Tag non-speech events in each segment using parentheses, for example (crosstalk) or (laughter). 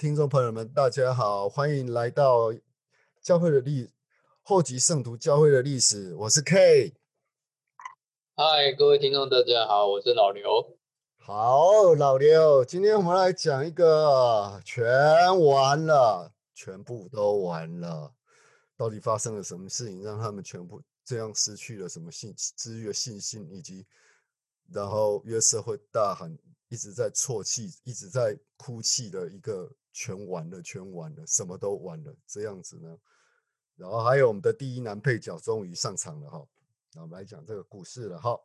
听众朋友们，大家好，欢迎来到教会的历后级圣徒教会的历史，我是 K。嗨，各位听众，大家好，我是老刘。好，老刘，今天我们来讲一个全完了，全部都完了，到底发生了什么事情，让他们全部这样失去了什么信、治愈的信心，以及然后约瑟会大喊。一直在啜泣，一直在哭泣的一个全完了，全完了，什么都完了这样子呢？然后还有我们的第一男配角终于上场了哈，那我们来讲这个故事了哈。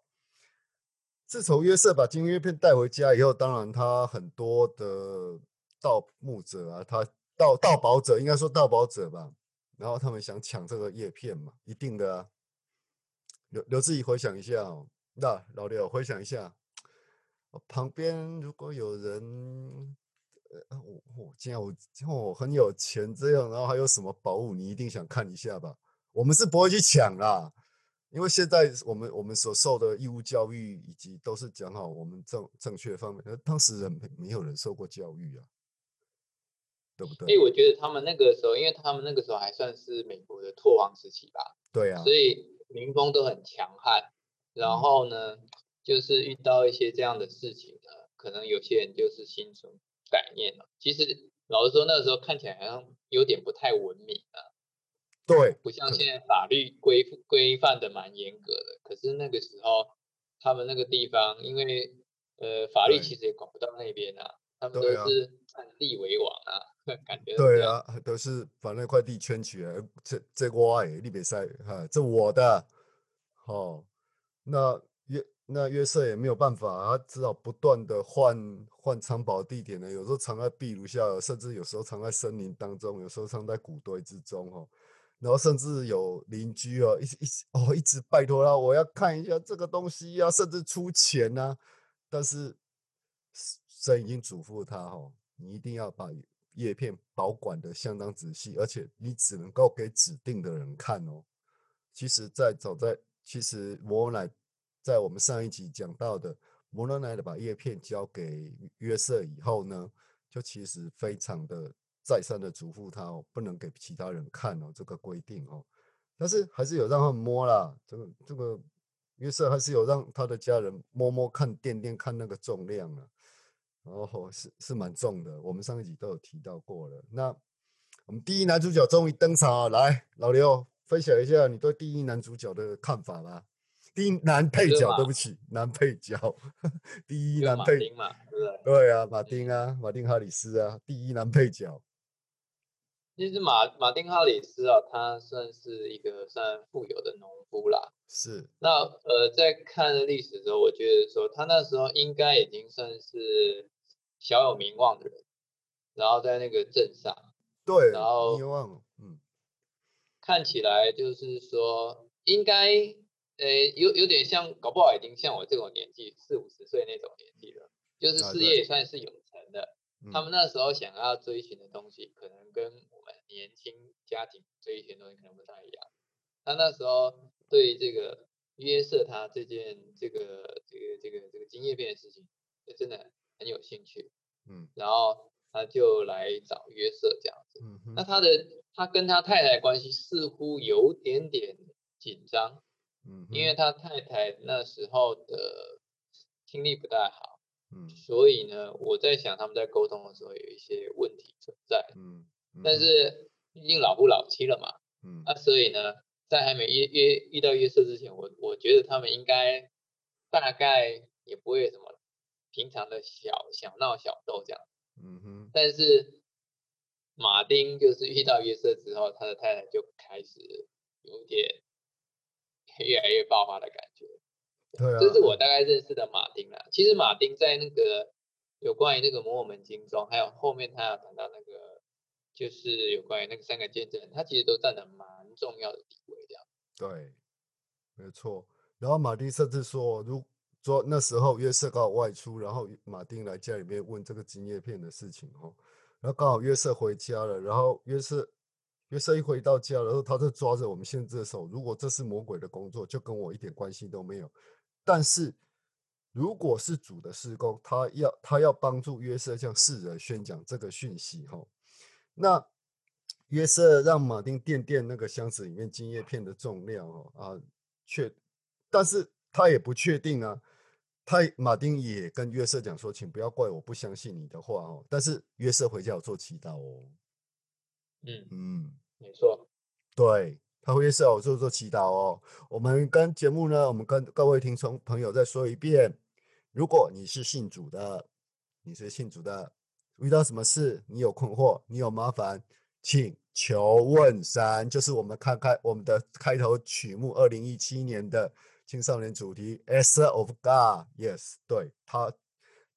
自从约瑟把金约片带回家以后，当然他很多的盗墓者啊，他盗盗宝者应该说盗宝者吧，然后他们想抢这个叶片嘛，一定的啊。刘刘志怡回想一下哦，那老刘回想一下。旁边如果有人，呃，我我既然我我很有钱这样，然后还有什么宝物，你一定想看一下吧？我们是不会去抢啦，因为现在我们我们所受的义务教育以及都是讲好我们正正确方面，当时人没没有人受过教育啊，对不对？所以我觉得他们那个时候，因为他们那个时候还算是美国的拓荒时期吧，对啊，所以民风都很强悍，然后呢？就是遇到一些这样的事情呢，可能有些人就是心存歹念了。其实老实说，那个时候看起来好像有点不太文明啊。对，不像现在法律规规范的蛮严格的。可是那个时候，他们那个地方，因为呃法律其实也管不到那边啊，他们都是占地为王啊，(laughs) 感觉。对啊，都是把那块地圈起来，这这我的，你别塞哈，这我的。好，那。那约瑟也没有办法，他只好不断的换换藏宝地点呢。有时候藏在壁炉下，甚至有时候藏在森林当中，有时候藏在谷堆之中哦。然后甚至有邻居哦，一直一直哦，一直拜托他，我要看一下这个东西呀，甚至出钱呐。但是神已经嘱咐他哦，你一定要把叶片保管的相当仔细，而且你只能够给指定的人看哦。其实，在早在其实摩乃。在我们上一集讲到的，摩罗奈的把叶片交给约瑟以后呢，就其实非常的再三的嘱咐他哦，不能给其他人看哦，这个规定哦。但是还是有让他们摸啦，这个这个约瑟还是有让他的家人摸摸看，掂掂看那个重量啊，然后是是蛮重的。我们上一集都有提到过了。那我们第一男主角终于登场啊，来，老刘分享一下你对第一男主角的看法吧。第一男配角，对不起，男配角，(laughs) 第一男配，嘛？对啊，马丁啊，马丁哈里斯啊，第一男配角。其实马马丁哈里斯啊，他算是一个算富有的农夫啦。是。那呃，在看历史的时候，我觉得说他那时候应该已经算是小有名望的人，然后在那个镇上，对，然后名望，嗯，看起来就是说应该。呃，有有点像，搞不好已经像我这种年纪，四五十岁那种年纪了，就是事业也算是有成的。他们那时候想要追寻的东西，可能跟我们年轻家庭追寻的东西可能不太一样。他那时候对这个约瑟他这件这个这个这个这个金叶片的事情，真的很有兴趣。嗯，然后他就来找约瑟这样子。嗯，那他的他跟他太太关系似乎有点点紧张。嗯，因为他太太那时候的听力不太好，嗯，所以呢，我在想他们在沟通的时候有一些问题存在，嗯，但是毕竟老夫老妻了嘛，嗯，那所以呢，在还没约约遇到约瑟之前，我我觉得他们应该大概也不会什么平常的小小闹小斗这样，嗯哼，但是马丁就是遇到约瑟之后，他的太太就开始有点。越来越爆发的感觉，对啊，这是我大概认识的马丁啦。其实马丁在那个有关于那个摩尔门经中，还有后面他有谈到那个，就是有关于那个三个见证人，他其实都占了蛮重要的地位，这样。对，没错。然后马丁甚至说，如说那时候约瑟刚好外出，然后马丁来家里面问这个金叶片的事情哦，然后刚好约瑟回家了，然后约瑟。约瑟一回到家，然后他就抓着我们先知的手。如果这是魔鬼的工作，就跟我一点关系都没有。但是如果是主的施工，他要他要帮助约瑟向世人宣讲这个讯息哈。那约瑟让马丁垫垫那个箱子里面金叶片的重量哦啊，确，但是他也不确定啊。他马丁也跟约瑟讲说，请不要怪我不相信你的话哦。但是约瑟回家有做祈祷哦。嗯嗯，没错，对。他会是我做做祈祷哦。我们跟节目呢，我们跟各位听众朋友再说一遍：如果你是信主的，你是信主的，遇到什么事，你有困惑，你有麻烦，请求问神。就是我们看看我们的开头曲目，二零一七年的青少年主题《Answer of God》。Yes，对他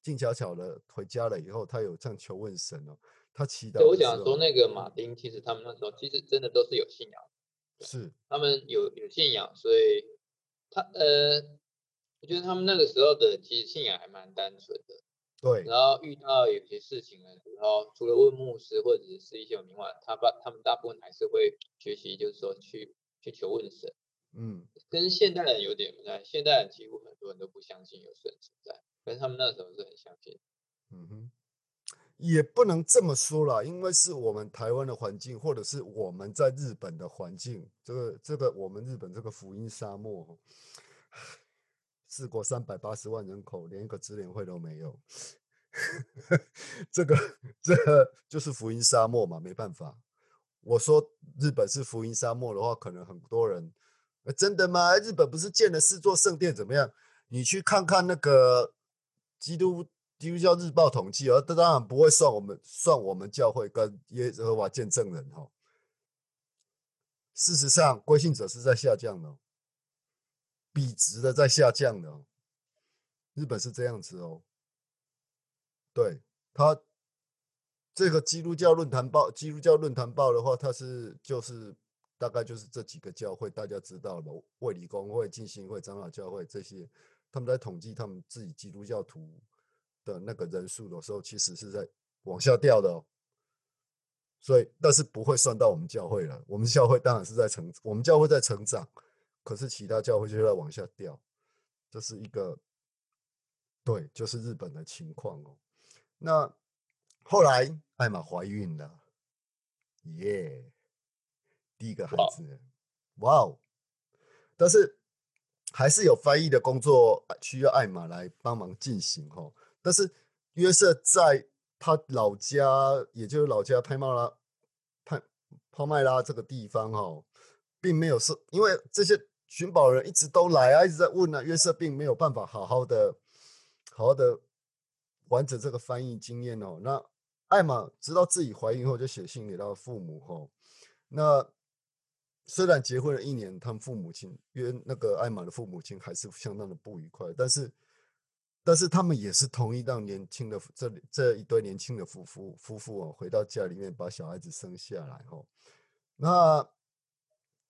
静悄悄的回家了以后，他有这样求问神哦。他祈祷。我想说，那个马丁其实他们那时候其实真的都是有信仰。是，他们有有信仰，所以他呃，我觉得他们那个时候的其实信仰还蛮单纯的。对。然后遇到有些事情的时候，除了问牧师或者是一些有名外，他把他们大部分还是会学习，就是说去去求问神。嗯。跟现代人有点不太，现代人几乎很多人都不相信有神存在，可是他们那时候是很相信。嗯哼。也不能这么说啦，因为是我们台湾的环境，或者是我们在日本的环境。这个这个，我们日本这个福音沙漠，四国三百八十万人口，连一个支联会都没有。(laughs) 这个这个就是福音沙漠嘛，没办法。我说日本是福音沙漠的话，可能很多人，真的吗？日本不是建了四座圣殿，怎么样？你去看看那个基督。基督教日报统计，而这当然不会算我们算我们教会跟耶和华见证人哈。事实上，归信者是在下降的，笔直的在下降的。日本是这样子哦。对他这个基督教论坛报，基督教论坛报的话，它是就是大概就是这几个教会，大家知道的，卫理公会、进信会、长老教会这些，他们在统计他们自己基督教徒。的那个人数的时候，其实是在往下掉的，哦所以但是不会算到我们教会了。我们教会当然是在成，我们教会在成长，可是其他教会就在往下掉，这是一个对，就是日本的情况哦。那后来艾玛怀孕了，耶，第一个孩子，哇哦！但是还是有翻译的工作需要艾玛来帮忙进行哦。但是约瑟在他老家，也就是老家拍麦拉、拍泡麦拉这个地方哈，并没有是，因为这些寻宝人一直都来啊，一直在问啊，约瑟并没有办法好好的、好好的完整这个翻译经验哦。那艾玛知道自己怀孕后，就写信给他的父母哈。那虽然结婚了一年，他们父母亲约那个艾玛的父母亲还是相当的不愉快，但是。但是他们也是同意让年轻的这这一对年轻的夫妇夫妇哦回到家里面把小孩子生下来哦。那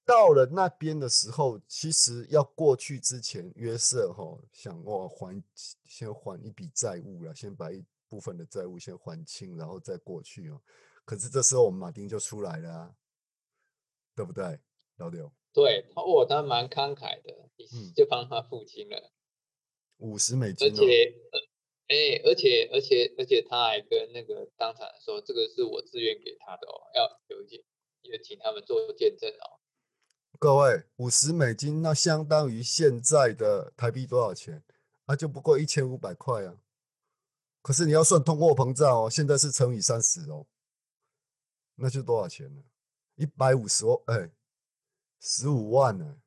到了那边的时候，其实要过去之前，约瑟哈想我还先还一笔债务了，先把一部分的债务先还清，然后再过去哦。可是这时候我们马丁就出来了，啊对不对，老刘？对，他哦，他蛮慷慨的，就帮他付清了。五十美金，而且，哎，而且，而且，而且，他还跟那个当场说，这个是我自愿给他的哦，要有一点，也请他们做见证哦。各位，五十美金，那相当于现在的台币多少钱？那就不过一千五百块啊。可是你要算通货膨胀哦，现在是乘以三十哦，那就多少钱呢？一百五十哦，哎，十五万呢，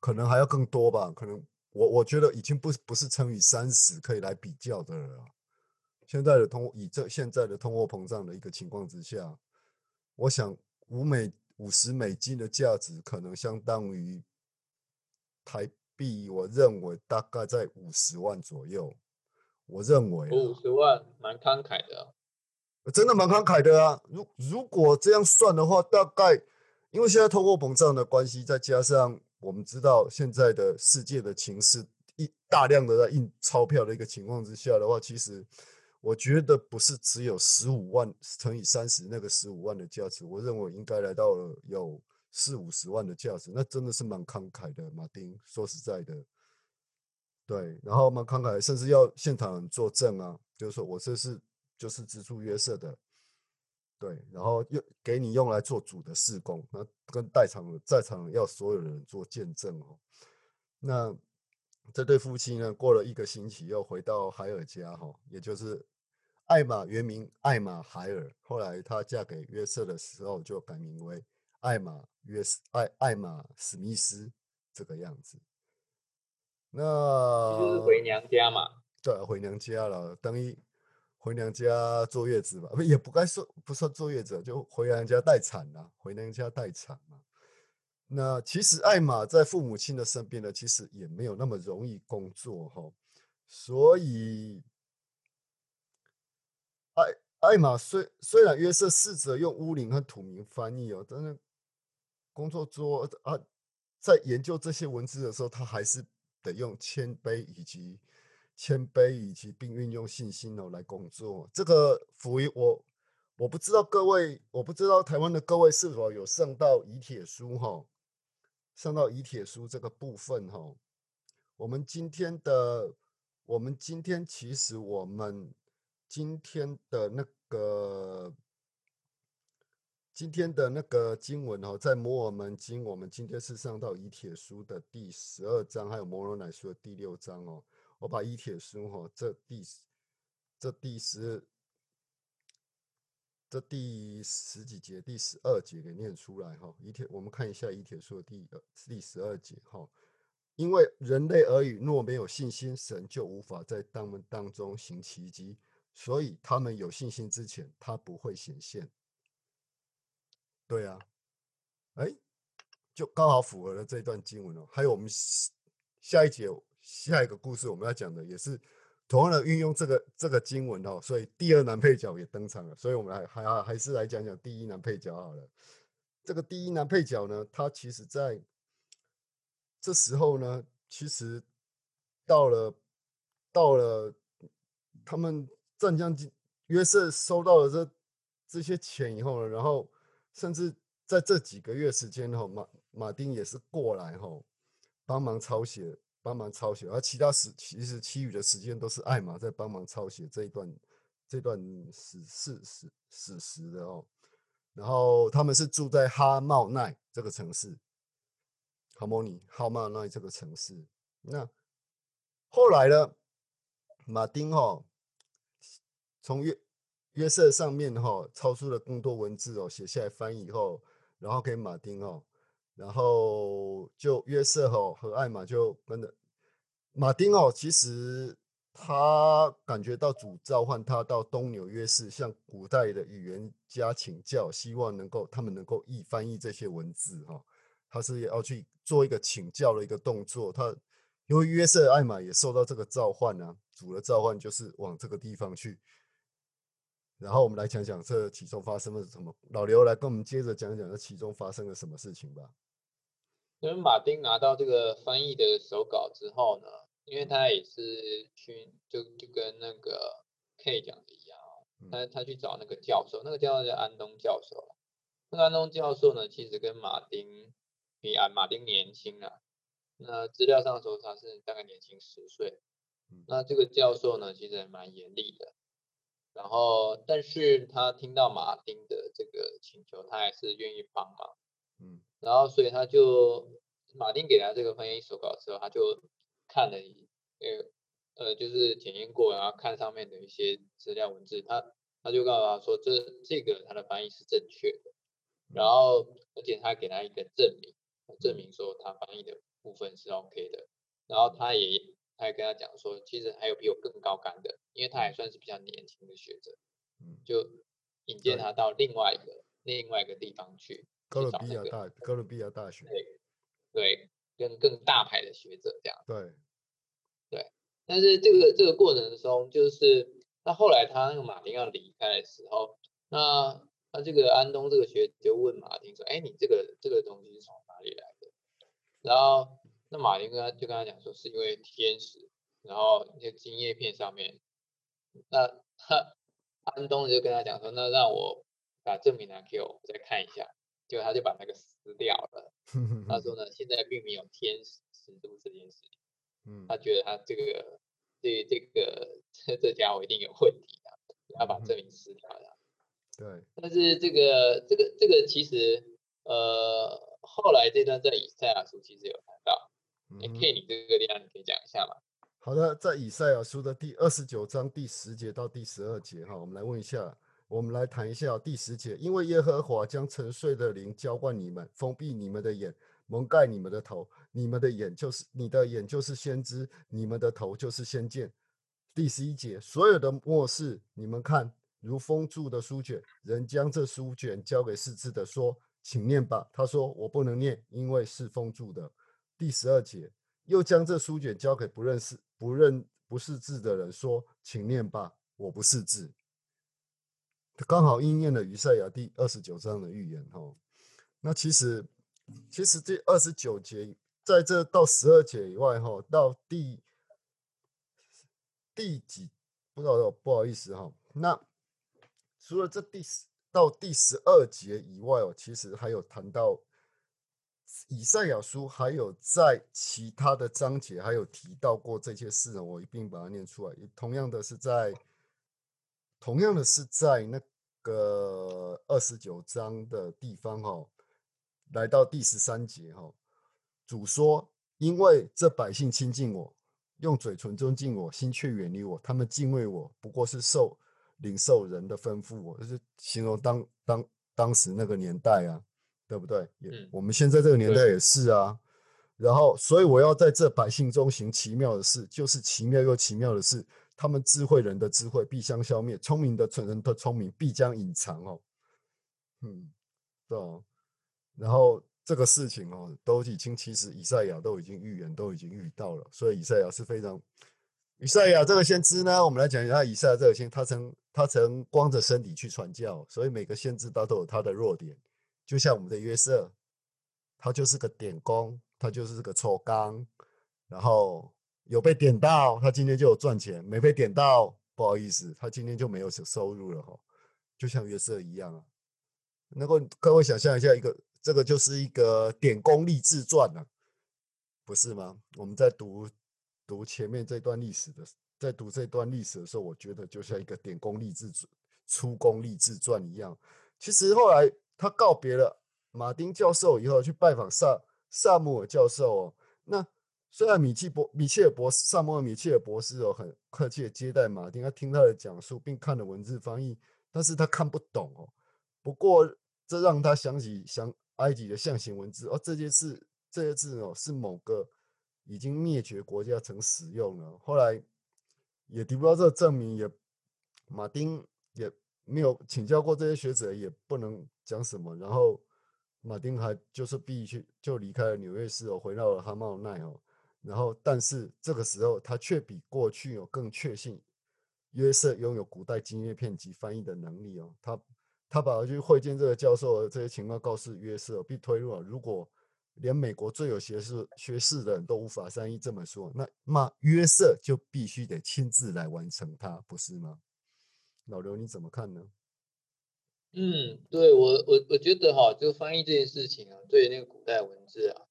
可能还要更多吧，可能。我我觉得已经不不是乘以三十可以来比较的了。现在的通以这现在的通货膨胀的一个情况之下，我想五美五十美金的价值可能相当于台币，我认为大概在五十万左右。我认为五十万蛮慷慨的，真的蛮慷慨的啊！如如果这样算的话，大概因为现在通货膨胀的关系，再加上。我们知道现在的世界的情势，一大量的在印钞票的一个情况之下的话，其实我觉得不是只有十五万乘以三十那个十五万的价值，我认为应该来到了有四五十万的价值，那真的是蛮慷慨的。马丁说实在的，对，然后蛮慷慨，甚至要现场作证啊，就是说我这是就是资助约瑟的，对，然后又给你用来做主的事工，那跟在场在场要所有人做见证哦。那这对夫妻呢，过了一个星期又回到海尔家哈，也就是艾玛原名艾玛海尔，后来她嫁给约瑟的时候就改名为艾玛约斯艾艾玛史密斯这个样子。那就是回娘家嘛，对，回娘家了，等于回娘家坐月子吧，也不该说不算坐月子，就回娘家待产了，回娘家待产嘛。那其实艾玛在父母亲的身边呢，其实也没有那么容易工作哈。所以艾艾玛虽虽然约瑟试着用乌林和土名翻译哦，但是工作桌啊，在研究这些文字的时候，他还是得用谦卑以及谦卑以及并运用信心哦来工作。这个福音我我不知道各位，我不知道台湾的各位是否有上到以铁书哈。上到以铁书这个部分哈，我们今天的我们今天其实我们今天的那个今天的那个经文哈，在摩尔门经，我们今天是上到以铁书的第十二章，还有摩罗乃书的第六章哦。我把以铁书哈这第十这第十。这第十几节、第十二节给念出来哈。一铁，我们看一下一铁书的第第十二节哈。因为人类而语若没有信心，神就无法在他们当中行奇迹。所以他们有信心之前，他不会显现。对啊，哎，就刚好符合了这段经文哦。还有我们下一节下一个故事我们要讲的也是。同样的运用这个这个经文哦，所以第二男配角也登场了。所以我们还还还是来讲讲第一男配角好了。这个第一男配角呢，他其实在这时候呢，其实到了到了他们战将约瑟收到了这这些钱以后呢，然后甚至在这几个月时间哈，马马丁也是过来哈，帮忙抄写。帮忙抄写，而其他时其实其余的时间都是艾玛在帮忙抄写这一段这段史事史史实的哦。然后他们是住在哈茂奈这个城市，哈莫尼哈茂奈这个城市。那后来呢，马丁哈从约约瑟上面哈抄出了更多文字哦，写下来翻译以后，然后给马丁哦。然后就约瑟吼和艾玛就跟着马丁哦，其实他感觉到主召唤他到东纽约市向古代的语言家请教，希望能够他们能够译翻译这些文字哈。他是要去做一个请教的一个动作。他因为约瑟艾玛也受到这个召唤呢，主的召唤就是往这个地方去。然后我们来讲讲这其中发生了什么。老刘来跟我们接着讲讲这其中发生了什么事情吧。因为马丁拿到这个翻译的手稿之后呢，因为他也是去就就跟那个 K 讲的一样，他他去找那个教授，那个教授叫安东教授。那个安东教授呢，其实跟马丁比啊马丁年轻啊。那资料上说他是大概年轻十岁。那这个教授呢，其实还蛮严厉的。然后，但是他听到马丁的这个请求，他还是愿意帮忙。嗯，然后所以他就马丁给他这个翻译手稿的时候，他就看了，呃呃，就是检验过，然后看上面的一些资料文字，他他就告诉他说，这这个他的翻译是正确的。然后而且他给他一个证明，证明说他翻译的部分是 OK 的。然后他也。他也跟他讲说，其实还有比我更高干的，因为他还算是比较年轻的学者，就引荐他到另外一个另外一个地方去，哥伦比亚大哥伦比亚大学，对对，跟更大牌的学者这样，对对，但是这个这个过程中，就是那后来他那个马丁要离开的时候，那那这个安东这个学者就问马丁说，哎，你这个这个东西是从哪里来的？然后。那马丁跟他就跟他讲说，是因为天使，然后那些金叶片上面，那他安东就跟他讲说，那让我把证明拿给我再看一下，结果他就把那个撕掉了。(laughs) 他说呢，现在并没有天使尺度这件事情，嗯，他觉得他这个这这个这这家伙一定有问题啊，要把证明撕掉的。(laughs) 对，但是这个这个这个其实呃后来这段在以赛亚书其实有谈到，你可以你这个地方你可以讲一下吗？好的，在以赛亚书的第二十九章第十节到第十二节哈，我们来问一下，我们来谈一下第十节，因为耶和华将沉睡的灵浇灌你们，封闭你们的眼，蒙盖你们的头，你们的眼就是你的眼就是先知，你们的头就是先见。第十一节，所有的末世，你们看。如封住的书卷，人将这书卷交给识字的，说：“请念吧。”他说：“我不能念，因为是封住的。”第十二节，又将这书卷交给不认识、不认、不识字的人，说：“请念吧，我不识字。”刚好应验了于赛亚第二十九章的预言。哈，那其实，其实这二十九节，在这到十二节以外，哈，到第第几不知道，不好意思，哈，那。除了这第十到第十二节以外哦，其实还有谈到以赛亚书，还有在其他的章节还有提到过这些事呢。我一并把它念出来。同样的是在，同样的是在那个二十九章的地方哈，来到第十三节哈，主说：“因为这百姓亲近我，用嘴唇尊敬我，心却远离我。他们敬畏我，不过是受。”领受人的吩咐，我就是形容当当当时那个年代啊，对不对？也我们现在这个年代也是啊。然后，所以我要在这百姓中行奇妙的事，就是奇妙又奇妙的事。他们智慧人的智慧必将消灭，聪明的蠢人的聪明必将隐藏哦。嗯，对哦。然后这个事情哦，都已经其实以赛亚都已经预言，都已经遇到了。所以以赛亚是非常。以赛亚这个先知呢，我们来讲一下以赛亚这个先，他曾他曾光着身体去传教，所以每个先知他都有他的弱点，就像我们的约瑟，他就是个点工，他就是个抽钢，然后有被点到，他今天就有赚钱；没被点到，不好意思，他今天就没有收入了哈。就像约瑟一样啊，能够各位想象一下，一个这个就是一个点工励志传啊，不是吗？我们在读。读前面这段历史的，在读这段历史的时候，我觉得就像一个点功励志、出功励志传一样。其实后来他告别了马丁教授以后，去拜访萨萨姆尔教授哦。那虽然米切博米切尔博士萨姆尔米切尔博士哦，很客气的接待马丁，他听他的讲述，并看了文字翻译，但是他看不懂哦。不过这让他想起想埃及的象形文字哦，这些字这些字哦是某个。已经灭绝国家曾使用了，后来也得不到这个证明，也马丁也没有请教过这些学者，也不能讲什么。然后马丁还就是必须就离开了纽约市哦，回到了哈茂奈哦。然后但是这个时候他却比过去有更确信约瑟拥有古代金叶片及翻译的能力哦。他他把去会见这个教授的这些情况告诉约瑟，并推论如果。连美国最有学士学士的人都无法翻译这本书，那那约瑟就必须得亲自来完成它，不是吗？老刘你怎么看呢？嗯，对我我我觉得哈，就翻译这件事情啊，对那个古代文字啊，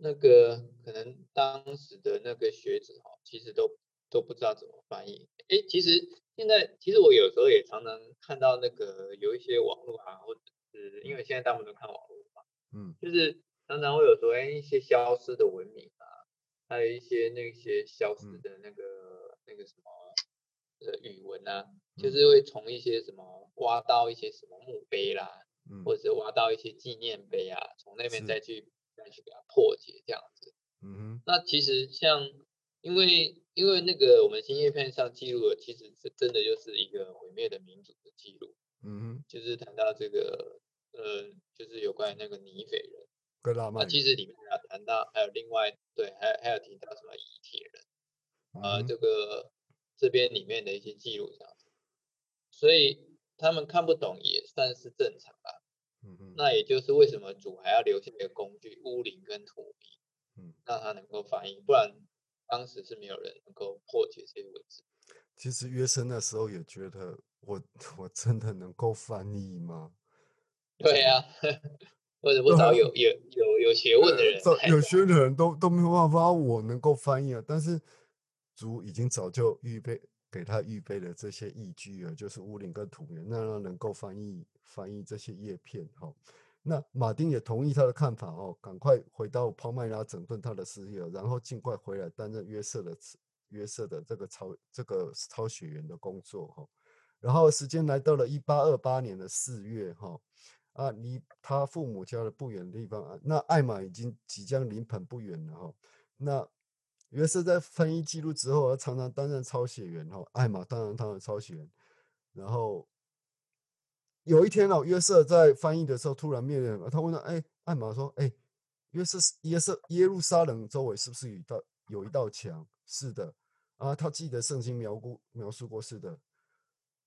那个可能当时的那个学者哈，其实都都不知道怎么翻译。哎，其实现在其实我有时候也常常看到那个有一些网络啊，或者是因为现在大部分都看网络嘛，嗯，就是。常常会有说，哎，一些消失的文明啊，还有一些那些消失的那个那个什么呃语文啊，就是会从一些什么挖到一些什么墓碑啦，或者是挖到一些纪念碑啊，从那边再去再去给它破解这样子。嗯哼。那其实像因为因为那个我们新叶片上记录的，其实是真的就是一个毁灭的民族的记录。嗯哼。就是谈到这个呃，就是有关于那个尼斐人。那其实里面还有谈到，还有另外对，还还有提到什么遗铁人，呃，这个这边里面的一些记录这样子，所以他们看不懂也算是正常吧。嗯嗯。那也就是为什么主还要留下一个工具乌灵跟土鼻，嗯，让他能够翻译，不然当时是没有人能够破解这些文字。其实约瑟那时候也觉得，我我真的能够翻译吗？对呀。(laughs) 或者不少有有有有学问的人，有学的人都都没有办法，我能够翻译啊。但是主已经早就预备给他预备了这些义句了，就是乌林跟土原，那样能够翻译翻译这些叶片。哈，那马丁也同意他的看法哦，赶快回到抛麦拉整顿他的事业，然后尽快回来担任约瑟的约瑟的这个抄这个抄写员的工作。哈，然后时间来到了一八二八年的四月。哈。啊，离他父母家的不远的地方啊，那艾玛已经即将临盆不远了哈。那约瑟在翻译记录之后，常常担任抄写员哈。艾玛当然当然抄写员。然后有一天哦，约瑟在翻译的时候突然面临，他问他：“哎，艾玛说，哎，约瑟约瑟耶路撒冷周围是不是有一道有一道墙？是的啊，他记得圣经描述描述过是的。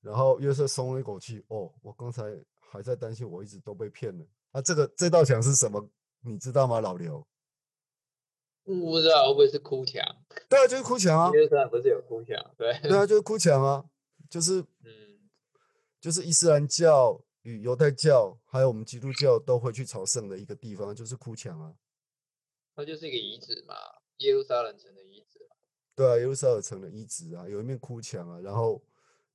然后约瑟松了一口气，哦，我刚才。还在担心，我一直都被骗了。啊，这个这道墙是什么？你知道吗，老刘？不知道会不会是哭墙？对啊，就是哭墙啊。耶路撒冷不是有哭墙？对。对啊，就是哭墙啊，就是嗯，就是伊斯兰教与犹太教还有我们基督教都会去朝圣的一个地方，就是哭墙啊。它就是一个遗址嘛，耶路撒冷城的遗址。对啊，耶路撒冷城的遗址啊，有一面哭墙啊，然后。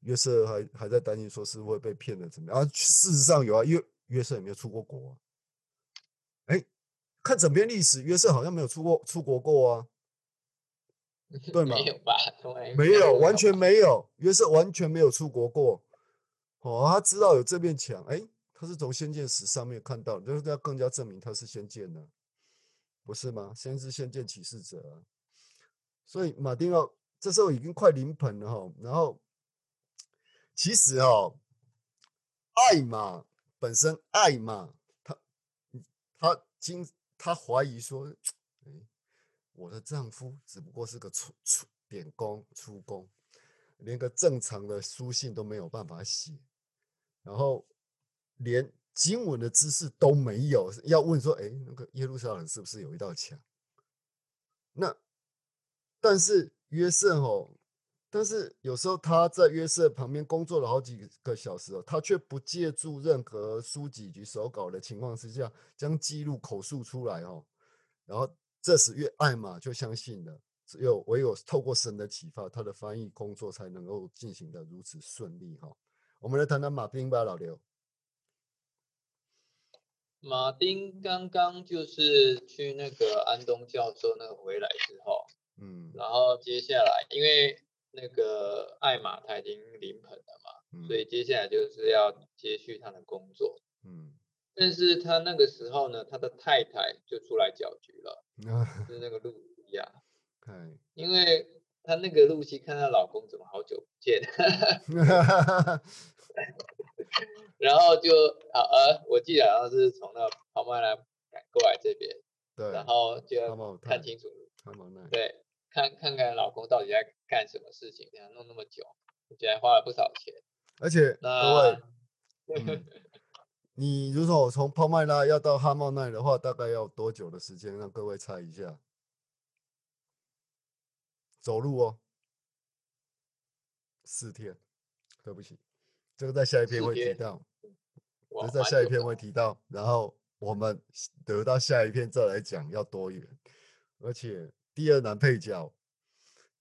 约瑟还还在担心说是会被骗的怎么样？啊，事实上有啊，约约瑟也没有出过国啊。哎，看整篇历史，约瑟好像没有出过出国过啊，(laughs) 对吗？没有吧？没有，完全没有。约瑟完全没有出国过。哦，他知道有这面墙，哎，他是从仙剑史上面看到，就是要更加证明他是仙剑的，不是吗？先是先见启示者，所以马丁奥这时候已经快临盆了哈，然后。其实哦，艾玛本身，艾玛她她经她怀疑说，哎，我的丈夫只不过是个出出点工出工，连个正常的书信都没有办法写，然后连经文的知识都没有，要问说，哎，那个耶路撒冷是不是有一道墙？那但是约瑟哦。但是有时候他在约瑟旁边工作了好几个小时哦，他却不借助任何书籍及手稿的情况之下，将记录口述出来哦。然后这时约艾玛就相信了，只有唯有透过神的启发，他的翻译工作才能够进行的如此顺利哈。我们来谈谈马丁吧，老刘。马丁刚刚就是去那个安东教授那个回来之后，嗯，然后接下来因为。那个艾玛他已经临盆了嘛，所以接下来就是要接续他的工作。嗯，但是他那个时候呢，他的太太就出来搅局了，(laughs) 是那个露西亚。因为他那个露西看她老公怎么好久不见 (laughs) (laughs) 然后就啊呃，我记得好像是从那个庞麦来赶过来这边，对，然后就要看清楚，对。看看看老公到底在干什么事情，给他弄那么久，而且还花了不少钱。而且各位，(laughs) 你如果从泡麦拉要到哈茂奈的话，大概要多久的时间？让各位猜一下。走路哦，四天。对不起，这个在下一篇会提到，这在下一篇会提到。然后我们得到下一篇再来讲要多远，而且。第二男配角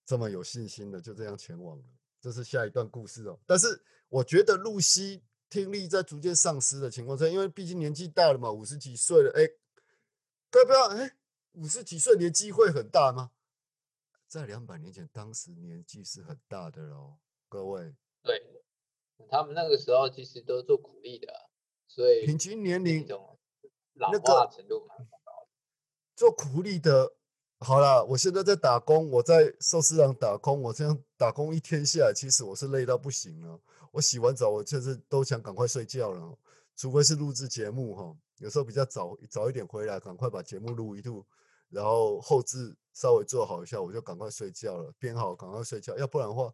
这么有信心的就这样前往了，这是下一段故事哦。但是我觉得露西听力在逐渐丧失的情况下，因为毕竟年纪大了嘛，五十几岁了，哎，要不要？哎，五十几岁年纪会很大吗？在两百年前，当时年纪是很大的喽，各位。对，他们那个时候其实都做苦力的，所以平均年龄老化程度蛮高。做苦力的。好了，我现在在打工，我在寿司郎打工。我这样打工一天下来，其实我是累到不行了。我洗完澡，我就是都想赶快睡觉了。除非是录制节目哈，有时候比较早早一点回来，赶快把节目录一录，然后后置稍微做好一下，我就赶快睡觉了。编好，赶快睡觉。要不然的话，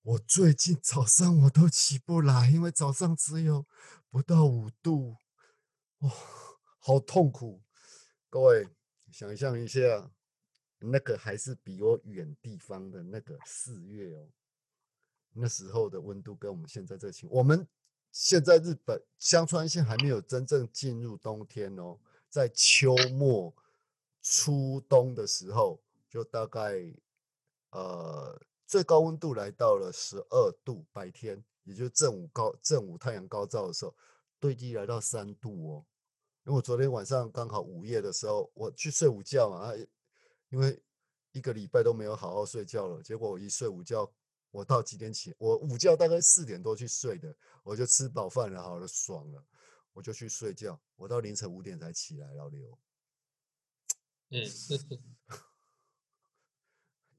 我最近早上我都起不来，因为早上只有不到五度，哇，好痛苦，各位。想象一下，那个还是比我远地方的那个四月哦，那时候的温度跟我们现在这情，我们现在日本香川县还没有真正进入冬天哦，在秋末初冬的时候，就大概呃最高温度来到了十二度，白天也就正午高正午太阳高照的时候，最低来到三度哦。因为我昨天晚上刚好午夜的时候，我去睡午觉嘛，因为一个礼拜都没有好好睡觉了，结果我一睡午觉。我到几点起？我午觉大概四点多去睡的，我就吃饱饭了，好了，爽了，我就去睡觉。我到凌晨五点才起来，老刘。嗯，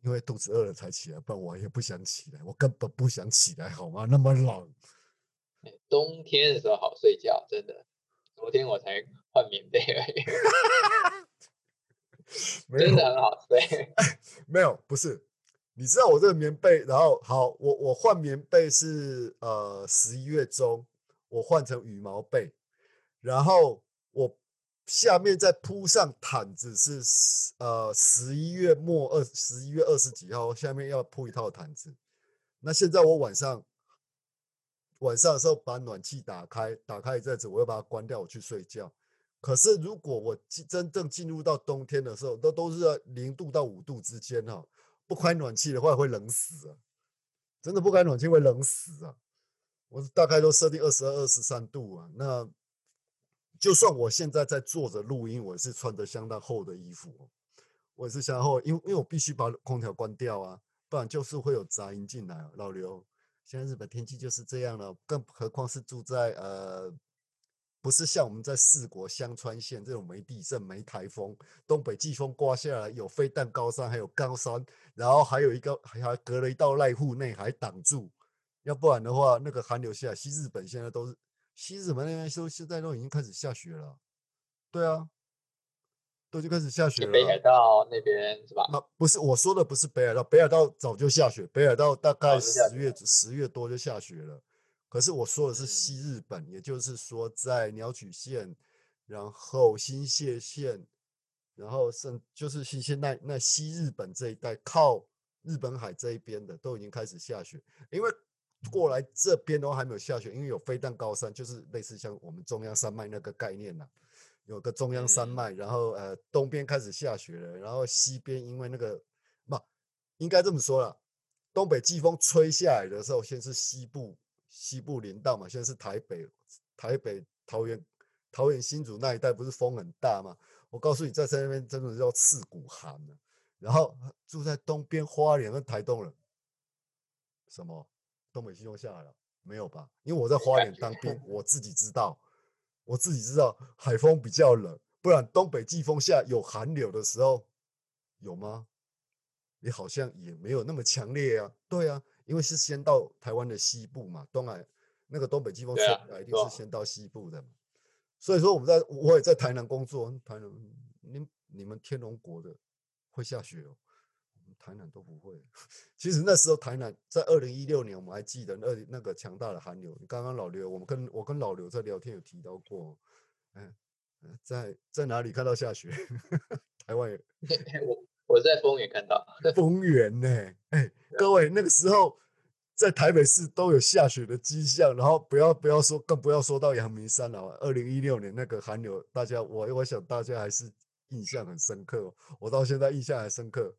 因为肚子饿了才起来，不然我也不想起来，我根本不想起来，好吗？那么冷。冬天的时候好睡觉，真的。昨天我才换棉被而已。(laughs) 真的很好睡。(laughs) 没有，不是。你知道我这个棉被，然后好，我我换棉被是呃十一月中，我换成羽毛被，然后我下面再铺上毯子是呃十一月末二十一月二十几号，下面要铺一套毯子。那现在我晚上晚上的时候把暖气打开，打开一阵子，我又把它关掉，我去睡觉。可是如果我真正进入到冬天的时候，都都是在零度到五度之间哈。不开暖气的话会冷死啊！真的不开暖气会冷死啊！我大概都设定二十二、二十三度啊。那就算我现在在坐着录音，我也是穿着相当厚的衣服，我也是相当厚，因为因为我必须把空调关掉啊，不然就是会有杂音进来。老刘，现在日本天气就是这样了，更何况是住在呃。不是像我们在四国香川县这种没地震、没台风，东北季风刮下来，有飞弹高山，还有高山，然后还有一个还还隔了一道濑户内海挡住，要不然的话，那个寒流下，西日本现在都是西日本那边都现在都已经开始下雪了。对啊，都已经开始下雪了。北海道那边是吧？那不是我说的，不是北海道，北海道早就下雪，北海道大概十月十月多就下雪了。可是我说的是西日本，也就是说在鸟取县，然后新泻县，然后甚就是新泻那那西日本这一带靠日本海这一边的都已经开始下雪，因为过来这边都还没有下雪，因为有飞弹高山，就是类似像我们中央山脉那个概念呐，有个中央山脉，然后呃东边开始下雪了，然后西边因为那个不应该这么说了，东北季风吹下来的时候，先是西部。西部林道嘛，现在是台北、台北、桃园、桃园新竹那一带，不是风很大吗？我告诉你，在在那边真的是要刺骨寒了。然后住在东边花莲跟台东人，什么东北季风下来了没有吧？因为我在花莲当兵，(laughs) 我自己知道，我自己知道海风比较冷，不然东北季风下有寒流的时候有吗？也好像也没有那么强烈啊。对啊。因为是先到台湾的西部嘛，东海那个东北季风吹来，一定是先到西部的嘛。所以说我们在我也在台南工作，台南你你们天龙国的会下雪哦，台南都不会。(laughs) 其实那时候台南在二零一六年，我们还记得那那个强大的寒流。刚刚老刘，我们跟我跟老刘在聊天有提到过，嗯，在在哪里看到下雪？(laughs) 台湾我我在丰原看到 (laughs) 丰原呢，哎。各位，那个时候在台北市都有下雪的迹象，然后不要不要说，更不要说到阳明山了。二零一六年那个寒流，大家我我想大家还是印象很深刻。我到现在印象还深刻。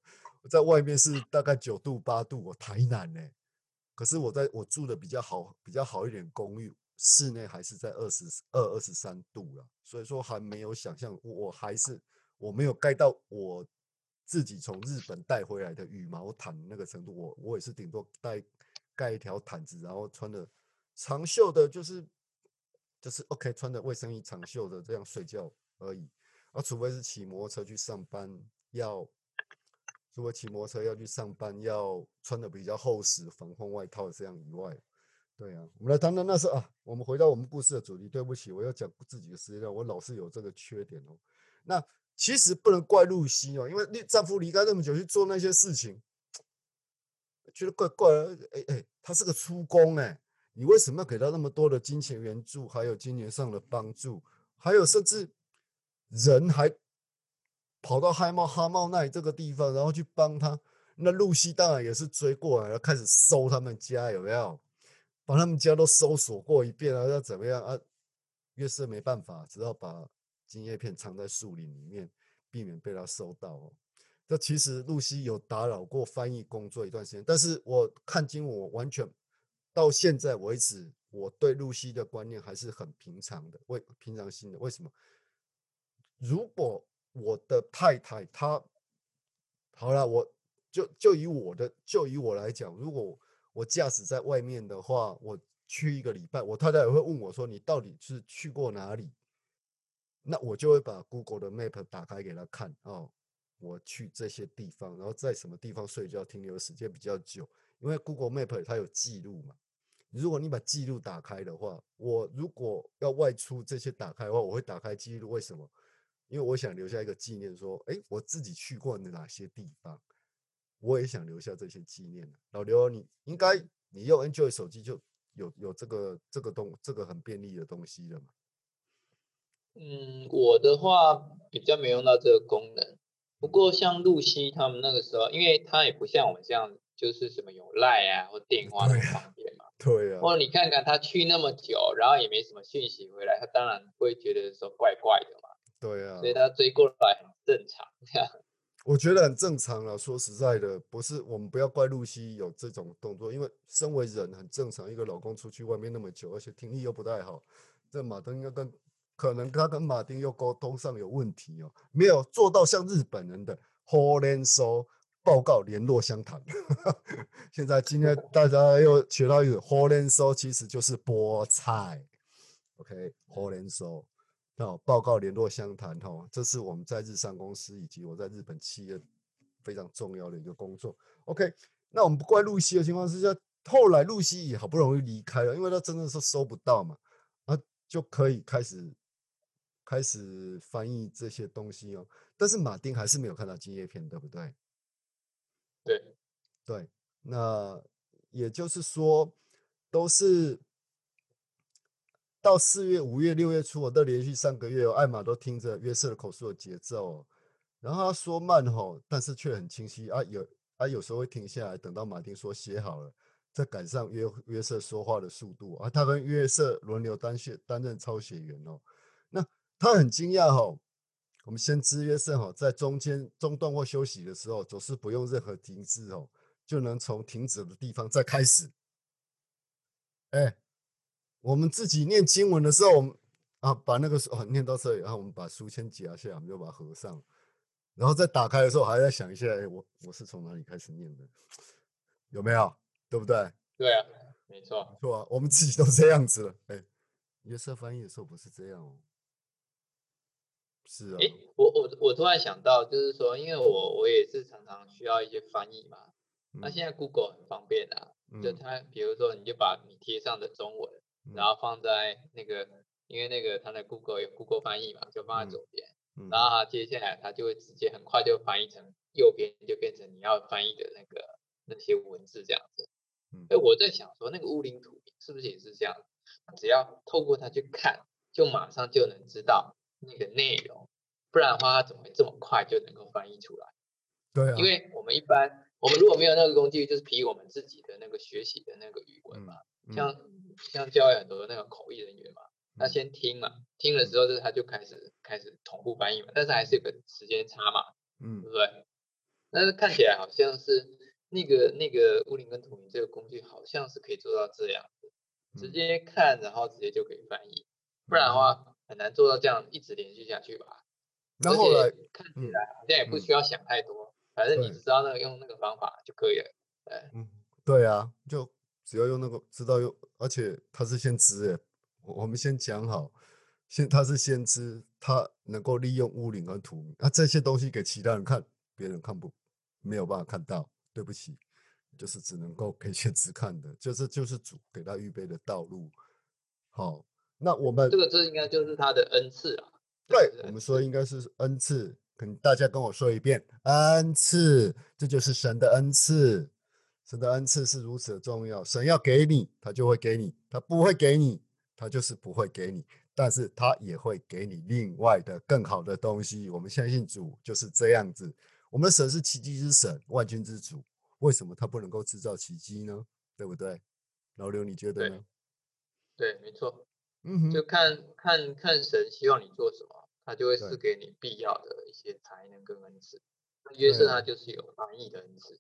在外面是大概九度八度，我台南呢，可是我在我住的比较好比较好一点公寓，室内还是在二十二二十三度了，所以说还没有想象，我还是我没有盖到我。自己从日本带回来的羽毛毯那个程度，我我也是顶多带盖一条毯子，然后穿的长袖的，就是就是 OK，穿的卫生衣长袖的这样睡觉而已。啊，除非是骑摩托车去上班，要如果骑摩托车要去上班，要穿的比较厚实防风外套这样以外，对啊，我们来谈谈那时候啊，我们回到我们故事的主题。对不起，我要讲自己的资料，我老是有这个缺点哦。那。其实不能怪露西哦，因为你丈夫离开那么久去做那些事情，觉得怪怪的。哎哎，他是个出工哎，你为什么要给他那么多的金钱援助，还有金钱上的帮助，还有甚至人还跑到嗨茂哈茂那里这个地方，然后去帮他。那露西当然也是追过来了，开始搜他们家有没有，把他们家都搜索过一遍啊，要怎么样啊？约瑟没办法，只好把金叶片藏在树林里面，避免被他收到哦。这其实露西有打扰过翻译工作一段时间，但是我看经我完全到现在为止，我对露西的观念还是很平常的，为平常心的。为什么？如果我的太太她好了，我就就以我的就以我来讲，如果我驾驶在外面的话，我去一个礼拜，我太太也会问我说：“你到底是去过哪里？”那我就会把 Google 的 Map 打开给他看哦。我去这些地方，然后在什么地方睡觉停留时间比较久，因为 Google Map 它有记录嘛。如果你把记录打开的话，我如果要外出这些打开的话，我会打开记录。为什么？因为我想留下一个纪念，说，哎，我自己去过哪些地方，我也想留下这些纪念。老刘，你应该你用 Android 手机就有有这个这个东这个很便利的东西了嘛？嗯，我的话比较没用到这个功能。不过像露西他们那个时候，因为他也不像我们这样，就是什么有赖啊或电 (laughs) 话很方便嘛。对啊。或者你看看他去那么久，然后也没什么讯息回来，他当然会觉得说怪怪的嘛。对啊。所以他追过来很正常。我觉得很正常啊。说实在的，不是我们不要怪露西有这种动作，因为身为人很正常。一个老公出去外面那么久，而且听力又不太好，这马登应该跟。可能他跟马丁又沟通上有问题哦，没有做到像日本人的 hold and so 报告联络相谈。(laughs) 现在今天大家又学到一个 hold and so，其实就是菠菜。OK，hold and so，那报告联络相谈哈，这是我们在日商公司以及我在日本企业非常重要的一个工作。OK，那我们不怪露西的情况之下，后来露西也好不容易离开了，因为他真的是收不到嘛，啊就可以开始。开始翻译这些东西哦，但是马丁还是没有看到金叶片，对不对？对，对，那也就是说，都是到四月、五月、六月初，我都连续三个月，艾玛都听着约瑟的口述的节奏，然后他说慢吼，但是却很清晰啊，有啊，有时候会停下来，等到马丁说写好了，再赶上约约瑟说话的速度啊，他跟约瑟轮流担写担任抄写员哦，那。他很惊讶吼，我们先知约瑟哈，在中间中断或休息的时候，总是不用任何停止哦，就能从停止的地方再开始。哎，我们自己念经文的时候，我们啊把那个哦念到这里，然后我们把书签夹下，我们就把它合上，然后再打开的时候，还在想一下，哎，我我是从哪里开始念的？有没有？对不对？对啊，没错，没错啊，我们自己都这样子了。哎，约瑟翻译的时候不是这样哦。是啊，哎，我我我突然想到，就是说，因为我我也是常常需要一些翻译嘛。那现在 Google 很方便啊，就它，比如说，你就把你贴上的中文，然后放在那个，因为那个它的 Google 有 Google 翻译嘛，就放在左边，然后它接下来它就会直接很快就翻译成右边，就变成你要翻译的那个那些文字这样子。哎，我在想说，那个乌林图是不是也是这样？只要透过它去看，就马上就能知道。那个内容，不然的话，它怎么会这么快就能够翻译出来？对啊，因为我们一般，我们如果没有那个工具，就是凭我们自己的那个学习的那个语文嘛。像像教育很多那个口译人员嘛，他先听嘛，听了之后，就是他就开始开始同步翻译嘛，但是还是有个时间差嘛，嗯，对不对？但是看起来好像是那个那个乌林跟图灵这个工具，好像是可以做到这样子，直接看，然后直接就可以翻译，不然的话。很难做到这样一直连续下去吧？然后来看起来好像也不需要想太多，反正你只知道那个用那个方法就可以了。嗯，对啊，就只要用那个知道用，而且他是先知诶，我们先讲好，先他是先知，他能够利用物领和图，那这些东西给其他人看，别人看不没有办法看到，对不起，就是只能够给先知看的，就是就是主给他预备的道路，好。那我们这个这应该就是他的恩赐啊。对，我们说应该是恩赐，跟大家跟我说一遍，恩赐，这就是神的恩赐。神的恩赐是如此的重要，神要给你，他就会给你；他不会给你，他就是不会给你。但是他也会给你另外的更好的东西。我们相信主就是这样子。我们的神是奇迹之神，万军之主，为什么他不能够制造奇迹呢？对不对？老刘，你觉得呢？对，没错。嗯哼，就看看看神希望你做什么，他就会赐给你必要的一些才能跟恩赐。约瑟他就是有翻译的恩赐。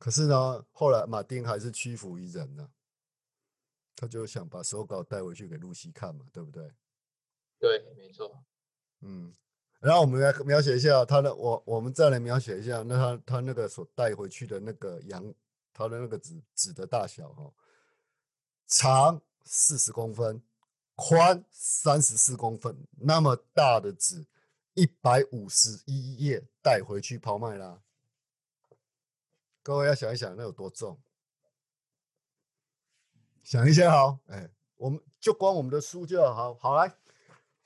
可是呢，后来马丁还是屈服于人呢，他就想把手稿带回去给露西看嘛，对不对？对，没错。嗯，然后我们来描写一下他的，我我们再来描写一下，那他他那个所带回去的那个羊，他的那个纸纸的大小哈，长四十公分，宽三十四公分，那么大的纸，一百五十一页带回去抛卖啦。各位要想一想，那有多重？想一下好，哎，我们就光我们的书就好，好来，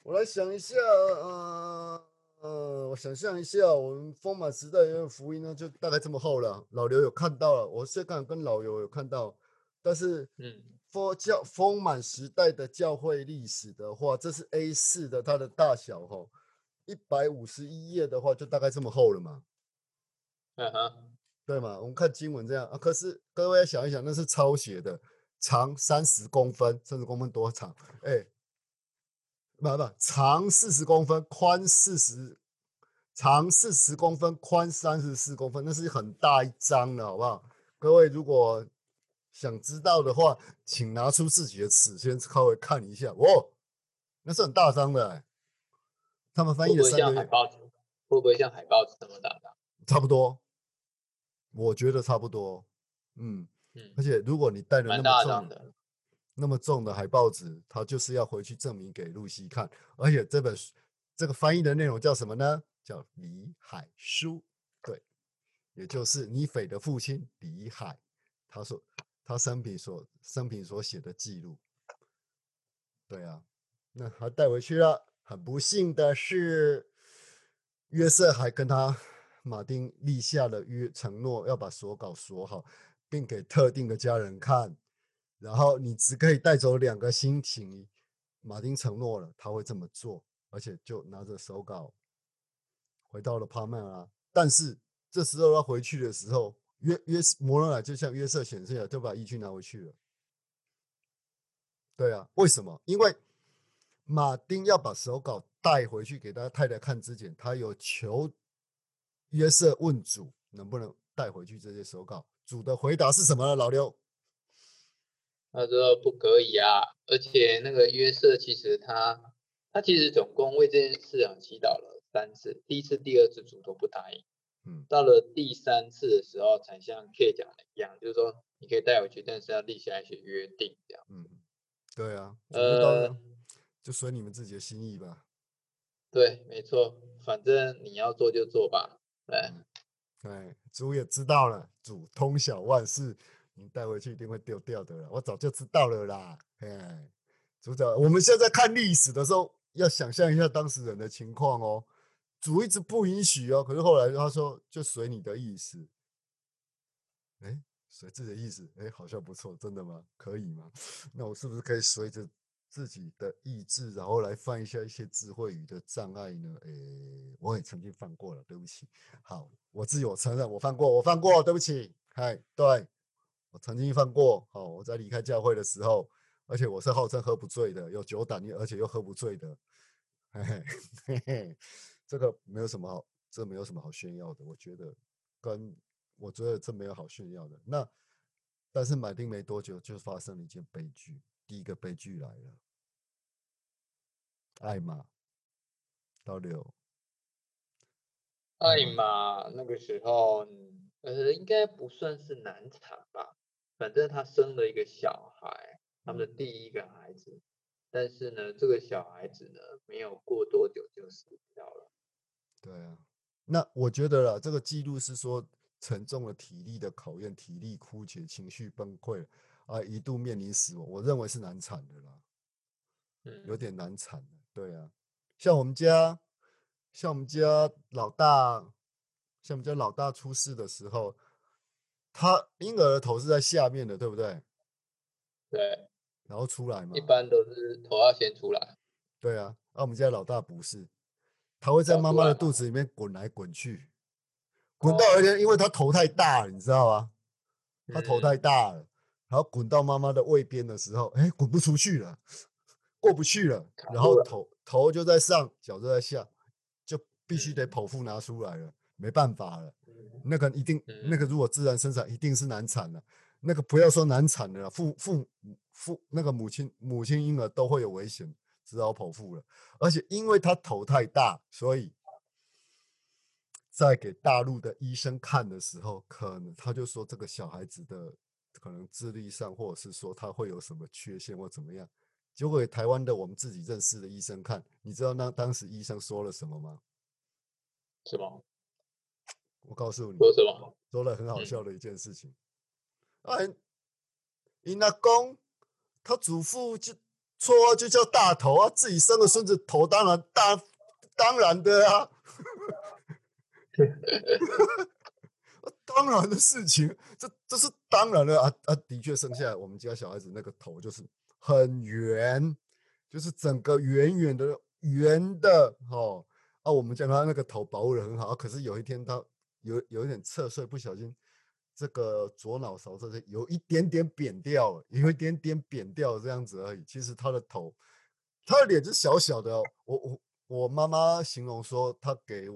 我来想一下，呃呃，我想象一下，我们丰满时代的福音呢，就大概这么厚了。老刘有看到了，我是刚跟老刘有看到，但是，嗯，佛教丰满时代的教会历史的话，这是 A 四的，它的大小哈，一百五十一页的话，就大概这么厚了嘛。嗯哼。对嘛？我们看经文这样啊，可是各位想一想，那是抄写的，长三十公分，三十公分多长？哎，不不，长四十公分，宽四十，长四十公分，宽三十四公分，那是很大一张的，好不好？各位如果想知道的话，请拿出自己的尺先稍微看一下，哦，那是很大张的。他们翻译的三个会不会像海报纸？会不会像海报纸这么大张？差不多。我觉得差不多，嗯，而且如果你带了那么重的、那么重的海报纸，他就是要回去证明给露西看。而且这本这个翻译的内容叫什么呢？叫李海书，对，也就是尼斐的父亲李海，他说他生平所生平所写的记录。对啊，那他带回去了。很不幸的是，约瑟还跟他。马丁立下了约承诺，要把手稿锁好，并给特定的家人看。然后你只可以带走两个星期。马丁承诺了，他会这么做，而且就拿着手稿回到了帕曼拉。但是这时候要回去的时候，约约摩罗乃就像约瑟显示了，就把衣具拿回去了。对啊，为什么？因为马丁要把手稿带回去给他太太看之前，他有求。约瑟问主能不能带回去这些手稿，主的回答是什么呢？老刘，他说不可以啊，而且那个约瑟其实他他其实总共为这件事啊祈祷了三次，第一次、第二次主都不答应，嗯，到了第三次的时候才像 K 讲的一样，就是说你可以带回去，但是要立下来一些约定，这样，嗯，对啊，呃，就随你们自己的心意吧，对，没错，反正你要做就做吧。对，对，主也知道了，主通晓万事，你带回去一定会丢掉的。我早就知道了啦。哎，主角，我们现在看历史的时候，要想象一下当事人的情况哦。主一直不允许哦，可是后来他说就随你的意思。哎，随自己的意思，哎，好像不错，真的吗？可以吗？(laughs) 那我是不是可以随着？自己的意志，然后来犯一下一些智慧语的障碍呢？诶，我也曾经犯过了，对不起。好，我自己我承认我犯过，我犯过，对不起。嗨，对我曾经犯过。好，我在离开教会的时候，而且我是号称喝不醉的，有酒胆，而且又喝不醉的。嘿嘿嘿，这个没有什么好，这没有什么好炫耀的。我觉得，跟我觉得这没有好炫耀的。那但是买丁没多久就发生了一件悲剧，第一个悲剧来了。艾玛，倒流。艾玛那个时候，呃，应该不算是难产吧，反正她生了一个小孩，他们的第一个孩子。但是呢，这个小孩子呢，没有过多久就死掉了。对啊，那我觉得啦，这个记录是说，沉重的体力的考验，体力枯竭，情绪崩溃，啊，一度面临死亡。我认为是难产的啦，嗯，有点难产。对啊，像我们家，像我们家老大，像我们家老大出事的时候，他婴儿的头是在下面的，对不对？对。然后出来嘛。一般都是头要先出来。对啊，那我们家老大不是，他会在妈妈的肚子里面滚来滚去，滚到有一天，因为他头太大了，你知道吗？他头太大了，然后滚到妈妈的胃边的时候，哎，滚不出去了，过不去了，然后头头就在上，脚就在下，就必须得剖腹拿出来了，没办法了。那个一定，那个如果自然生产一定是难产的，那个不要说难产的，父父父那个母亲母亲婴儿都会有危险，只好剖腹了。而且因为他头太大，所以。在给大陆的医生看的时候，可能他就说这个小孩子的可能智力上，或者是说他会有什么缺陷或怎么样。结果给台湾的我们自己认识的医生看，你知道那当时医生说了什么吗？什么？我告诉你，说什么？说了很好笑的一件事情。哎，你那公他祖父就说就叫大头啊，自己生的孙子头当然大，当然的啊。(laughs) 当然的事情，这这是当然的啊啊！的确，生下来我们家小孩子那个头就是很圆，就是整个圆圆的圆的哈啊！我们将他那个头保护的很好，可是有一天他有有一点侧睡，不小心这个左脑勺这些有一点点扁掉了，有一点点扁掉这样子而已。其实他的头，他的脸是小小的。哦我我我妈妈形容说，他给。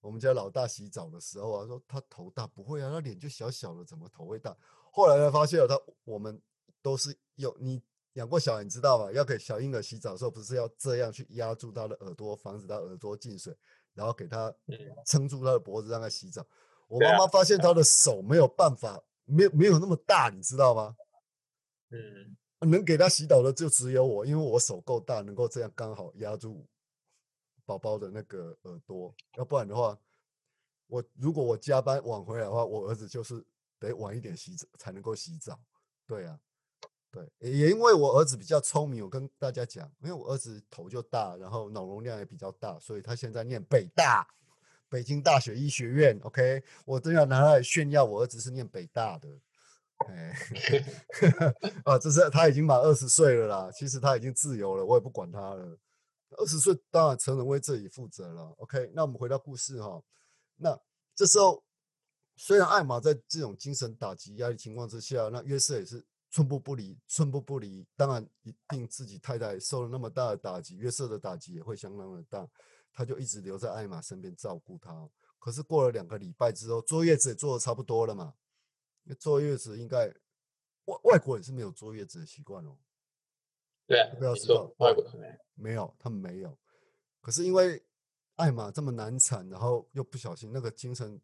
我们家老大洗澡的时候啊，说他头大，不会啊，他脸就小小的，怎么头会大？后来才发现了，他我们都是有你养过小孩，你知道吗？要给小婴儿洗澡的时候，不是要这样去压住他的耳朵，防止他耳朵进水，然后给他撑住他的脖子让他洗澡。我妈妈发现他的手没有办法，没有没有那么大，你知道吗？嗯，能给他洗澡的就只有我，因为我手够大，能够这样刚好压住。宝宝的那个耳朵，要不然的话，我如果我加班晚回来的话，我儿子就是得晚一点洗澡才能够洗澡。对啊，对，也因为我儿子比较聪明，我跟大家讲，因为我儿子头就大，然后脑容量也比较大，所以他现在念北大，北京大学医学院。OK，我真要拿来炫耀，我儿子是念北大的。哎，(laughs) 啊，这是他已经满二十岁了啦，其实他已经自由了，我也不管他了。二十岁当然成人为自己负责了。OK，那我们回到故事哈。那这时候，虽然艾玛在这种精神打击压力情况之下，那约瑟也是寸步不离，寸步不离。当然，一定自己太太受了那么大的打击，约瑟的打击也会相当的大。他就一直留在艾玛身边照顾她。可是过了两个礼拜之后，坐月子也坐的差不多了嘛。坐月子应该外外国人是没有坐月子的习惯哦。对啊，不要知道外国人没有，他们没有。可是因为艾玛这么难产，然后又不小心那个精神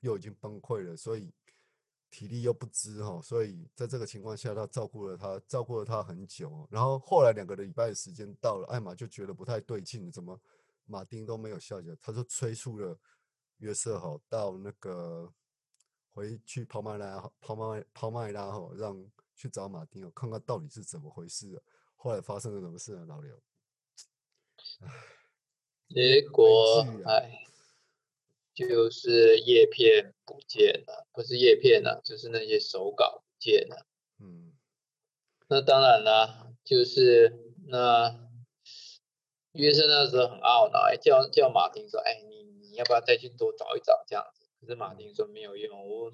又已经崩溃了，所以体力又不支哈，所以在这个情况下，他照顾了他，照顾了他很久。然后后来两个礼拜的时间到了，艾玛就觉得不太对劲，怎么马丁都没有笑起来？他就催促了约瑟哈到那个回去跑马拉，跑马跑马拉哈，让去找马丁哦，看看到底是怎么回事。后来发生了什么事呢，老刘？结果 (laughs) 哎，就是叶片不见了，不是叶片了，就是那些手稿不见了。嗯，那当然啦，就是那约瑟那时候很懊恼，叫叫马丁说：“哎，你你要不要再去多找一找这样子？”可是马丁说没有用，我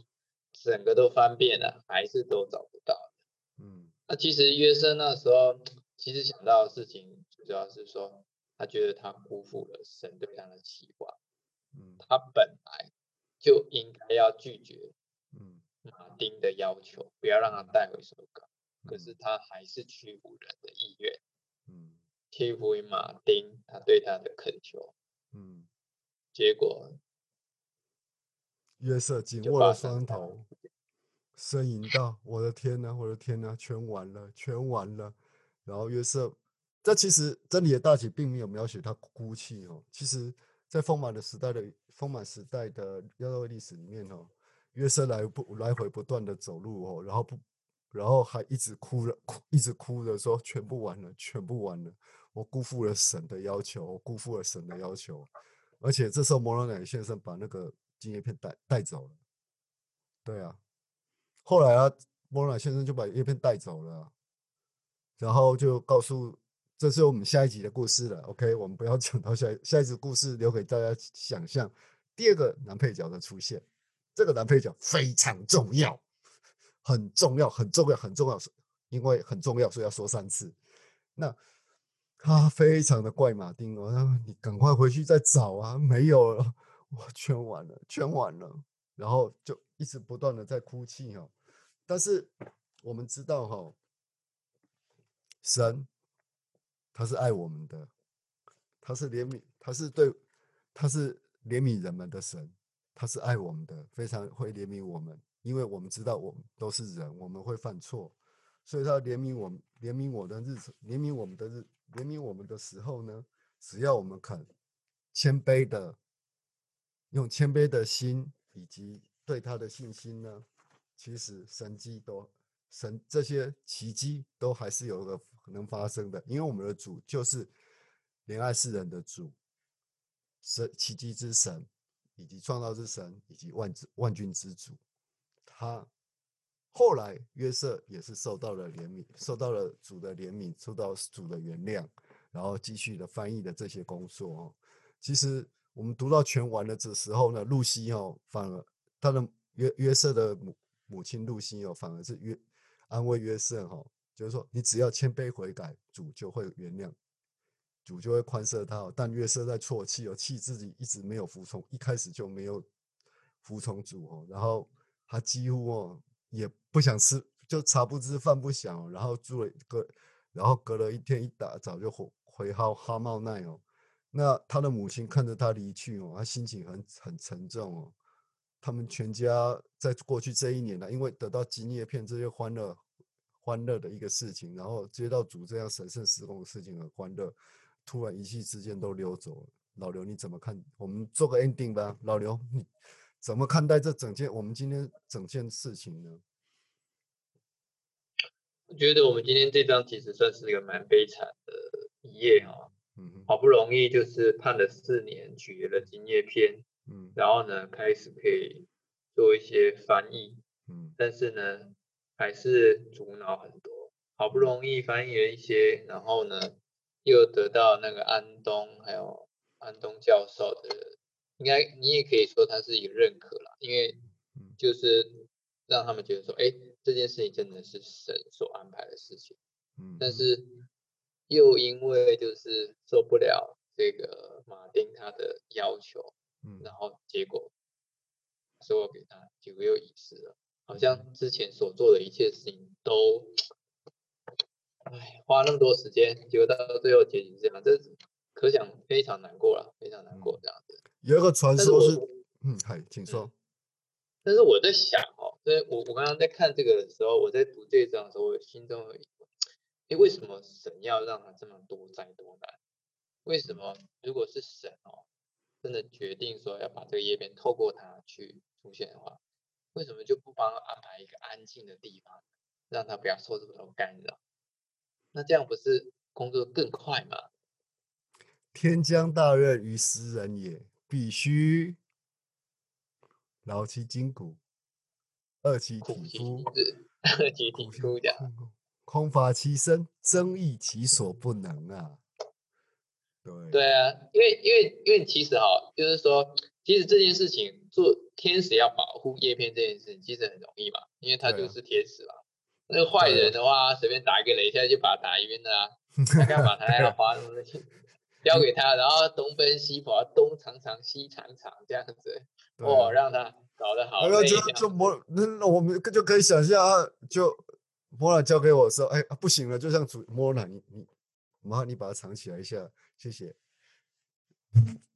整个都翻遍了，还是都找不到。嗯。那其实约瑟那时候，其实想到的事情，主要是说，他觉得他辜负了神对他的期望。嗯，他本来就应该要拒绝，嗯，马丁的要求，不要让他带回手稿。可是他还是屈服人的意愿，嗯，屈服于马丁他对他的恳求，嗯，结果约瑟紧握了双头。呻吟道：“我的天呐，我的天呐，全完了，全完了。”然后约瑟，这其实真理的大姐并没有描写他哭泣哦。其实，在丰满的时代的丰满时代的亚洲历史里面哦，约瑟来不来回不断的走路哦，然后不，然后还一直哭了，哭一直哭着说：“全部完了，全部完了，我辜负了神的要求，我辜负了神的要求。”而且这时候摩罗乃先生把那个金叶片带带走了。对啊。后来啊，莫尔先生就把叶片带走了，然后就告诉，这是我们下一集的故事了。OK，我们不要讲到下下一集故事，留给大家想象。第二个男配角的出现，这个男配角非常重要。很重要，很重要，很重要，因为很重要，所以要说三次。那他非常的怪马丁哦，他说你赶快回去再找啊，没有了，我圈完了，圈完了，然后就一直不断的在哭泣哦。但是我们知道哈，神他是爱我们的，他是怜悯，他是对，他是怜悯人们的神，他是爱我们的，非常会怜悯我们，因为我们知道我们都是人，我们会犯错，所以他怜悯我们，怜悯我的日子，怜悯我们的日，怜悯我们的时候呢，只要我们肯谦卑的，用谦卑的心以及对他的信心呢。其实神迹都神这些奇迹都还是有个能发生的，因为我们的主就是怜爱世人的主，神奇迹之神，以及创造之神，以及万之万军之主。他后来约瑟也是受到了怜悯，受到了主的怜悯，受到主的原谅，然后继续的翻译的这些工作哦。其实我们读到全完了这时候呢，露西哦，反而他的约约瑟的母。母亲露西哦，反而是约安慰约瑟哈，就是说你只要谦卑悔改，主就会原谅，主就会宽赦他。但约瑟在错气哦，气自己一直没有服从，一开始就没有服从主哦，然后他几乎哦也不想吃，就茶不知饭不想，然后住了隔，然后隔了一天一大早就回回哈哈茂奈哦，那他的母亲看着他离去哦，他心情很很沉重哦。他们全家在过去这一年呢，因为得到金叶片这些欢乐、欢乐的一个事情，然后接到主这样神圣施工的事情很欢乐，突然一气之间都溜走了。老刘你怎么看？我们做个 ending 吧。老刘，你怎么看待这整件我们今天整件事情呢？我觉得我们今天这张其实算是一个蛮悲惨的一页啊。嗯，好不容易就是判了四年，取了金叶篇。嗯，然后呢，开始可以做一些翻译，嗯，但是呢，还是阻挠很多。好不容易翻译了一些，然后呢，又得到那个安东还有安东教授的，应该你也可以说他是一个认可了，因为就是让他们觉得说，哎，这件事情真的是神所安排的事情。嗯，但是又因为就是受不了这个马丁他的要求。然后结果所有给他，结果又遗失了，好像之前所做的一切事情都，哎，花那么多时间，结果到最后结局这样，这可想非常难过了，非常难过这样子。有一个传说是，嗯，嗨，请说。但是我在想哦，所以我我刚刚在看这个的时候，我在读这一章的时候，我心中有一个，哎，为什么神要让他这么多灾多难？为什么如果是神哦？真的决定说要把这个页面透过它去出现的话，为什么就不帮安排一个安静的地方，让他不要受这么多干扰？那这样不是工作更快吗？天将大任于斯人也，必须劳其筋骨，饿其体肤，饿其体肤，空乏其身，增益其所不能啊。对啊，因为因为因为其实哈，就是说，其实这件事情做天使要保护叶片这件事情，其实很容易嘛，因为他就是天使嘛。那个坏人的话，随便打一个雷下就把他打晕了啊。(laughs) 他干嘛？他要花那么多钱交给他，然后东奔西跑，东藏藏西藏藏这样子，哇，让他搞得好。那就就摩，那我们就可以想象啊，就摩尔交给我的时候，哎，不行了，就像主摩尔，你你，麻烦你把它藏起来一下。谢谢。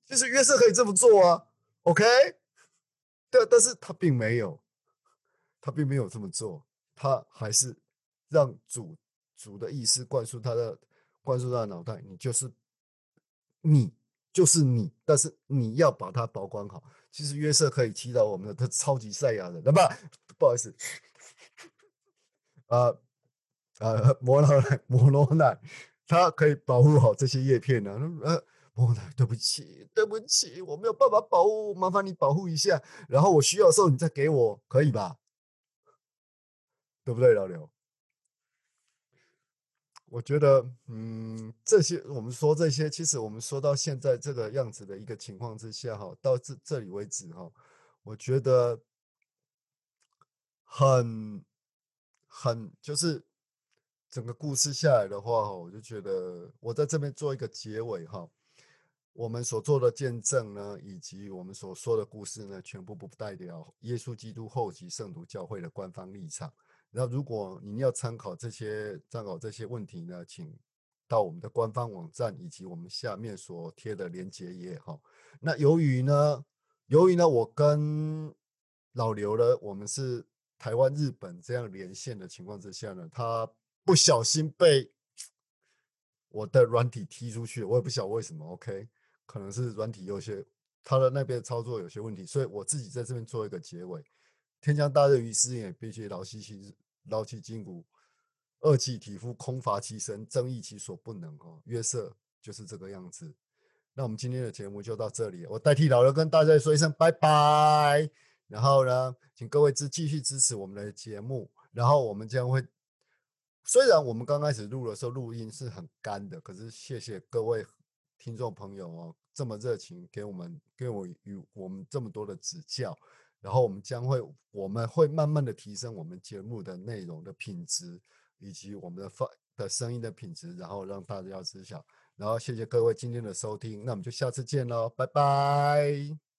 其实约瑟可以这么做啊，OK？对，但是他并没有，他并没有这么做，他还是让主主的意思灌输他的灌输他的脑袋，你就是你就是你，但是你要把它保管好。其实约瑟可以祈祷我们的，他超级赛亚人，那么不好意思，啊啊，摩罗奶，摩罗奶。他可以保护好这些叶片呢？呃，莫奈，对不起，对不起，我没有办法保护，麻烦你保护一下。然后我需要的时候你再给我，可以吧？对不对，老刘？我觉得，嗯，这些我们说这些，其实我们说到现在这个样子的一个情况之下，哈，到这这里为止，哈，我觉得很很就是整个故事下来的话，我就觉得我在这边做一个结尾哈。我们所做的见证呢，以及我们所说的故事呢，全部不代表耶稣基督后期圣徒教会的官方立场。那如果您要参考这些参考这些问题呢，请到我们的官方网站以及我们下面所贴的连接页哈。那由于呢，由于呢，我跟老刘呢，我们是台湾日本这样连线的情况之下呢，他不小心被我的软体踢出去，我也不晓得为什么。OK。可能是软体有些，他的那边操作有些问题，所以我自己在这边做一个结尾。天将大任于斯人也，必须劳其其劳其筋骨，饿其体肤，空乏其身，增益其所不能。哦，约瑟就是这个样子。那我们今天的节目就到这里，我代替老刘跟大家说一声拜拜。然后呢，请各位支继续支持我们的节目。然后我们将会，虽然我们刚开始录的时候录音是很干的，可是谢谢各位听众朋友哦。这么热情给我们，给我与我们这么多的指教，然后我们将会，我们会慢慢的提升我们节目的内容的品质，以及我们的发的声音的品质，然后让大家知晓。然后谢谢各位今天的收听，那我们就下次见喽，拜拜。